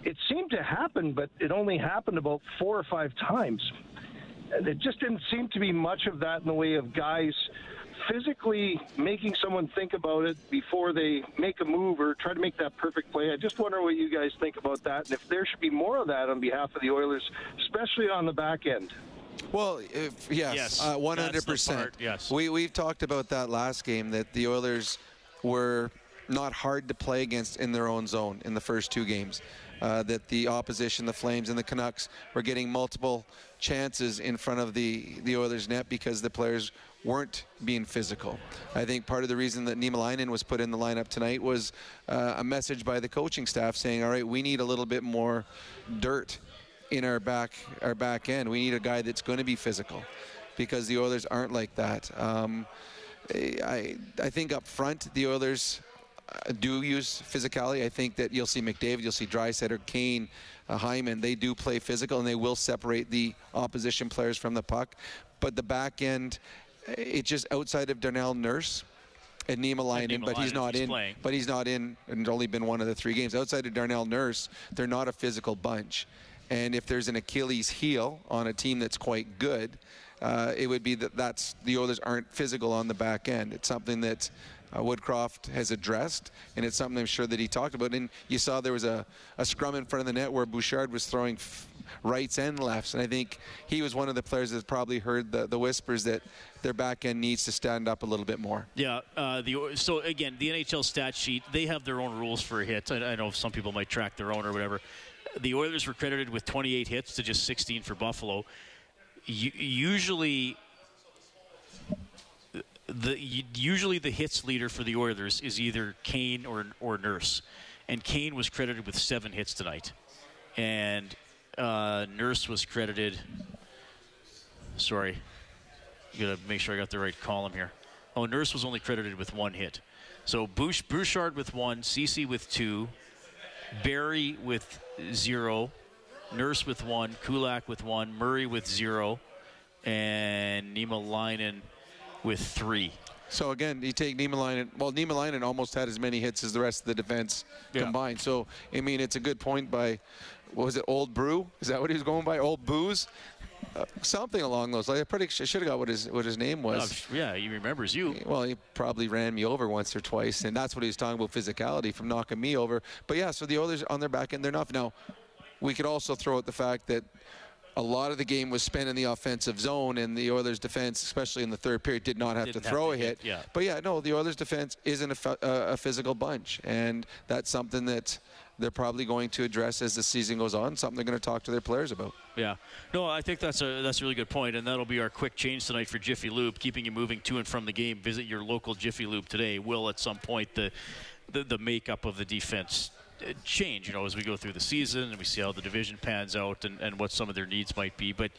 it seemed to happen, but it only happened about four or five times. And it just didn't seem to be much of that in the way of guys physically making someone think about it before they make a move or try to make that perfect play. I just wonder what you guys think about that and if there should be more of that on behalf of the Oilers, especially on the back end. Well, if, yes, Yes, uh, 100%. part, yes. We, we've talked about that last game that the Oilers were not hard to play against in their own zone in the first two games. Uh, that the opposition, the Flames and the Canucks, were getting multiple chances in front of the, the Oilers' net because the players weren't being physical. I think part of the reason that Niemelainen was put in the lineup tonight was uh, a message by the coaching staff saying, all right, we need a little bit more dirt in our back our back end. We need a guy that's going to be physical because the Oilers aren't like that. Um, I I think up front the Oilers do use physicality. I think that you'll see McDavid, you'll see Draisaitl, Kane, uh, Hyman. They do play physical and they will separate the opposition players from the puck. But the back end, it's just outside of Darnell Nurse and Nima Niemelainen, but he's not he's in. playing. But he's not in, and only been one of the three games. Outside of Darnell Nurse, they're not a physical bunch. And if there's an Achilles heel on a team that's quite good, uh, it would be that that's the Oilers aren't physical on the back end. It's something that uh, Woodcroft has addressed, and it's something I'm sure that he talked about. And you saw there was a, a scrum in front of the net where Bouchard was throwing f- rights and lefts, and I think he was one of the players that probably heard the, the whispers that their back end needs to stand up a little bit more. Yeah. Uh, the so again, the NHL stat sheet they have their own rules for hits. I, I know some people might track their own or whatever. The Oilers were credited with 28 hits to just 16 for Buffalo. Usually, the usually the hits leader for the Oilers is either Kane or or Nurse, and Kane was credited with seven hits tonight, and uh, Nurse was credited. Sorry, gotta make sure I got the right column here. Oh, Nurse was only credited with one hit. So Bouch- Bouchard with one, Ceci with two, Barrie with zero, Nurse with one, Kulak with one, Murray with zero, and Niemelainen with three. So again, you take Niemelainen. Well, Niemelainen almost had as many hits as the rest of the defense Yeah. combined. So I mean, it's a good point by, what was it, Old Brew? Is that what he was going by? Old Booze? Uh, something along those lines. I pretty should have got what his what his name was. Yeah, he remembers you. Well, he probably ran me over once or twice, and that's what he was talking about physicality from knocking me over. But yeah, so the Oilers on their back end, they're not. Now, we could also throw out the fact that a lot of the game was spent in the offensive zone, and the Oilers' defense, especially in the third period, did not have Didn't to have throw to a hit. hit, yeah. But yeah, no, the Oilers' defense isn't a, uh, a physical bunch, and that's something that they're probably going to address as the season goes on. Something they're going to talk to their players about. Yeah. No, I think that's a that's a really good point, and that'll be our quick change tonight for Jiffy Lube, keeping you moving to and from the game. Visit your local Jiffy Lube today. Will at some point the the, the makeup of the defense change, you know, as we go through the season and we see how the division pans out and, and what some of their needs might be. But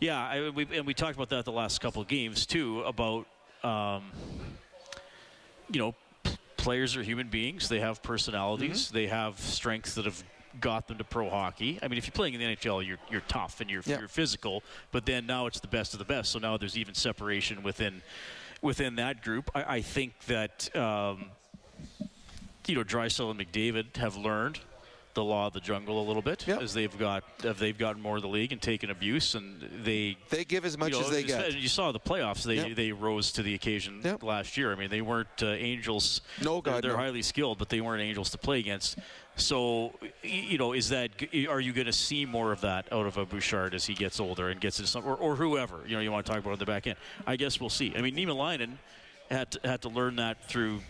yeah, I, we, and we talked about that the last couple of games too about um, you know p- players are human beings. They have personalities. They have strengths that have got them to pro hockey. I mean, if you're playing in the NHL, you're you're tough and you're Yeah. you're physical. But then now it's the best of the best. So now there's even separation within within that group. I, I think that um, you know Draisaitl and McDavid have learned the law of the jungle a little bit as they've got as they've gotten more of the league and taken abuse and they they give as much you know, as they get. You saw the playoffs; they Yep. they rose to the occasion last year. I mean, they weren't uh, angels. No, they're, God, they're no. highly skilled, but they weren't angels to play against. So, you know, is that are you going to see more of that out of a Bouchard as he gets older and gets into some, or, or whoever you know you want to talk about on the back end? I guess we'll see. I mean, Niemelainen had to, had to learn that through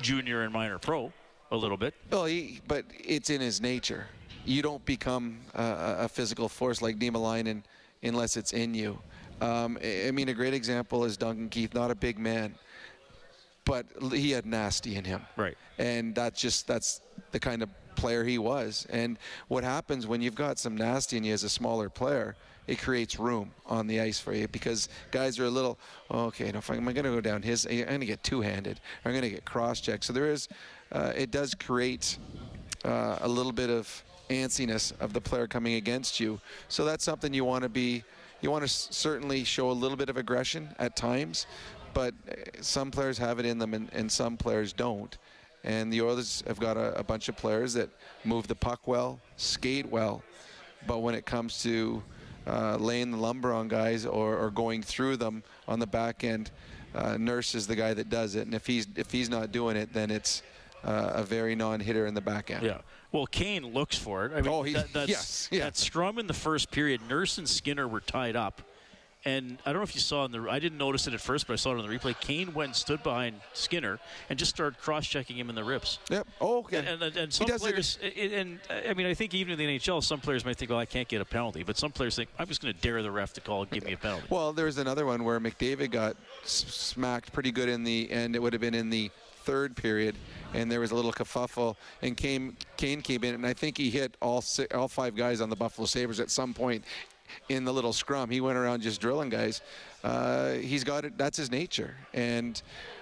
junior and minor pro a little bit. Well, he, but it's in his nature. You don't become uh, a physical force like Niemelainen unless it's in you. Um, I I mean, a great example is Duncan Keith, not a big man, but he had nasty in him. Right. And that's just that's the kind of player he was. And what happens when you've got some nasty in you as a smaller player? It creates room on the ice for you because guys are a little, okay, no, I'm going to go down his, I'm going to get two-handed. I'm going to get cross-checked. So there is, uh, it does create uh, a little bit of antsiness of the player coming against you. So that's something you want to be, you want to s- certainly show a little bit of aggression at times, but uh, some players have it in them and, and some players don't. And the Oilers have got a, a bunch of players that move the puck well, skate well, but when it comes to uh, laying the lumber on guys or, or going through them on the back end, uh, Nurse is the guy that does it. And if he's if he's not doing it, then it's uh, a very non-hitter in the back end. Yeah. Well, Kane looks for it. I mean, Oh, he- that, that's, yes, yeah. that scrum in the first period, Nurse and Skinner were tied up. And I don't know if you saw in the, I didn't notice it at first, but I saw it on the replay. Kane went and stood behind Skinner and just started cross-checking him in the ribs. Yep. Oh, okay. And, and, and some players, and, and I mean, I think even in the NHL, some players might think, well, I can't get a penalty. But some players think, I'm just going to dare the ref to call and give me a penalty. Well, there was another one where McDavid got s- smacked pretty good in the end. It would have been in the third period, and there was a little kerfuffle. And Kane, Kane came in, and I think he hit all si all five guys on the Buffalo Sabres at some point in the little scrum. He went around just drilling guys. Uh, he's got it. That's his nature, and.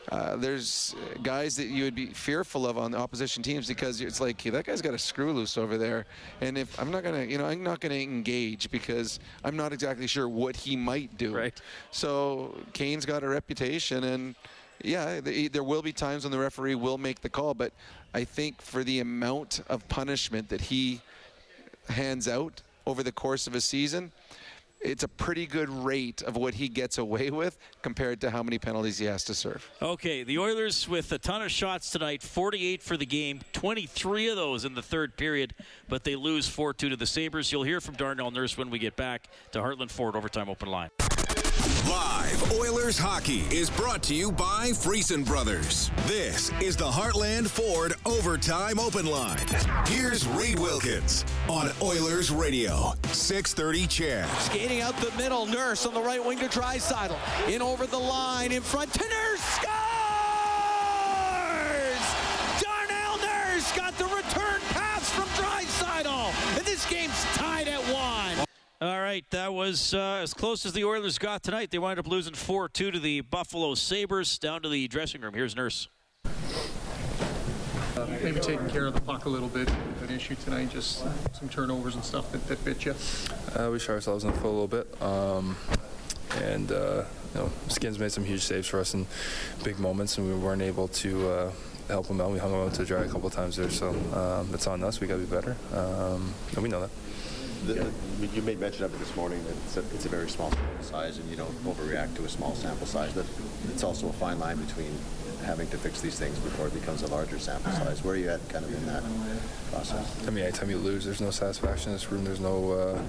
Uh, there's guys that you would be fearful of on the opposition teams because it's like hey, that guy's got a screw loose over there, and if I'm not gonna, you know, I'm not gonna engage because I'm not exactly sure what he might do. Right. So Kane's got a reputation, and yeah, the, there will be times when the referee will make the call, but I think for the amount of punishment that he hands out over the course of a season, it's a pretty good rate of what he gets away with compared to how many penalties he has to serve. Okay, the Oilers with a ton of shots tonight, 48 for the game, 23 of those in the third period, but they lose 4 2 to the Sabres. You'll hear from Darnell Nurse when we get back to Heartland Ford Overtime Open Line. Live Oilers hockey is brought to you by Friesen Brothers. This is the Heartland Ford Overtime Open Line. Here's Reid Wilkins on Oilers Radio, 630 CHED. Skating out the middle, Nurse on the right wing to Draisaitl. In over the line, in front to Nurse, All right, that was uh, as close as the Oilers got tonight. They wind up losing 4 2 to the Buffalo Sabres. Down to the dressing room. Here's Nurse. Uh, maybe taking care of the puck a little bit. An issue tonight, just some turnovers and stuff that, that bit you. Uh, we shot ourselves in the foot a little bit. Um, and, uh, you know, Skins made some huge saves for us in big moments, and we weren't able to uh, help him out. We hung him out to dry a couple of times there, so um, it's on us. We got to be better. Um, and we know that. The, the, you made mention of it this morning that it's a, it's a very small sample size and you don't overreact to a small sample size, but it's also a fine line between having to fix these things before it becomes a larger sample size. Where are you at kind of in that process? I mean, anytime you lose, there's no satisfaction in this room. There's no, uh,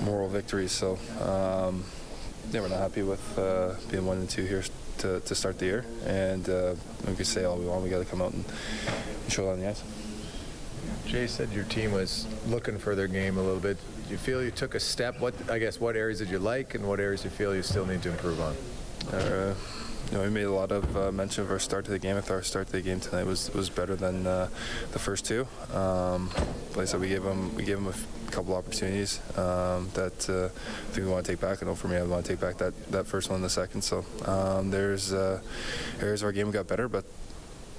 moral victories. So um, yeah, we're not happy with uh, being one and two here to, to start the year, and uh, we can say all we want. We got to come out and show it on the ice. Jay said your team was looking for their game a little bit. Do you feel you took a step? What I guess what areas did you like, and what areas you feel you still need to improve on? Uh, you know, we made a lot of uh, mention of our start to the game. I thought our start to the game tonight was was better than uh, the first two. Um, like I said, we gave them we gave them a couple opportunities um, that uh, I think we want to take back. I know for me, I want to take back that, that first one in the second. So um, there's uh, areas of our game got better, but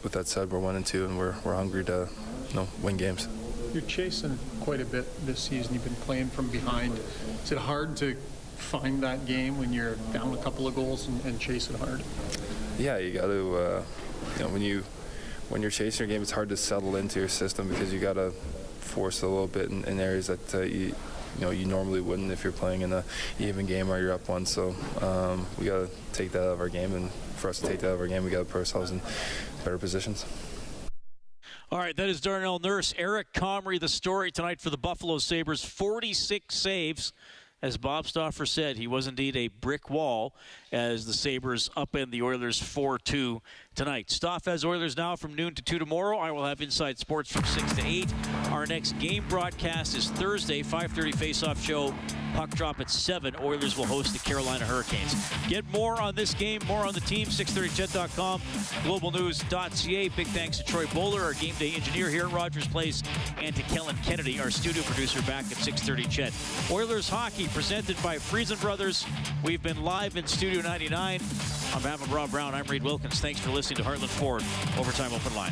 with that said, we're one and two, and we're we're hungry to know win games. You're chasing quite a bit this season. You've been playing from behind. Is it hard to find that game when you're down a couple of goals and, and chase it hard? Yeah, you got to. Uh, you know, when you when you're chasing your game, it's hard to settle into your system because you got to force a little bit in, in areas that uh, you you know you normally wouldn't if you're playing in a even game or you're up one. So um, we got to take that out of our game, and for us to take that out of our game, we got to put ourselves in better positions. All right, that is Darnell Nurse. Eric Comrie, the story tonight for the Buffalo Sabres 46 saves. As Bob Stauffer said, he was indeed a brick wall as the Sabres upend the Oilers 4 2 tonight. Stoff has Oilers now from noon to 2 tomorrow. I will have Inside Sports from 6 to 8. Our next game broadcast is Thursday, 5.30 face-off show. Puck drop at 7. Oilers will host the Carolina Hurricanes. Get more on this game, more on the team, 630ched.com, globalnews.ca. Big thanks to Troy Bowler, our game day engineer here at Rogers Place, and to Kellen Kennedy, our studio producer back at 630 CHED. Oilers hockey presented by Friesen Brothers. We've been live in Studio 92.99. I'm of Rob Brown, I'm Reid Wilkins. Thanks for listening to Heartland Ford Overtime Open Line.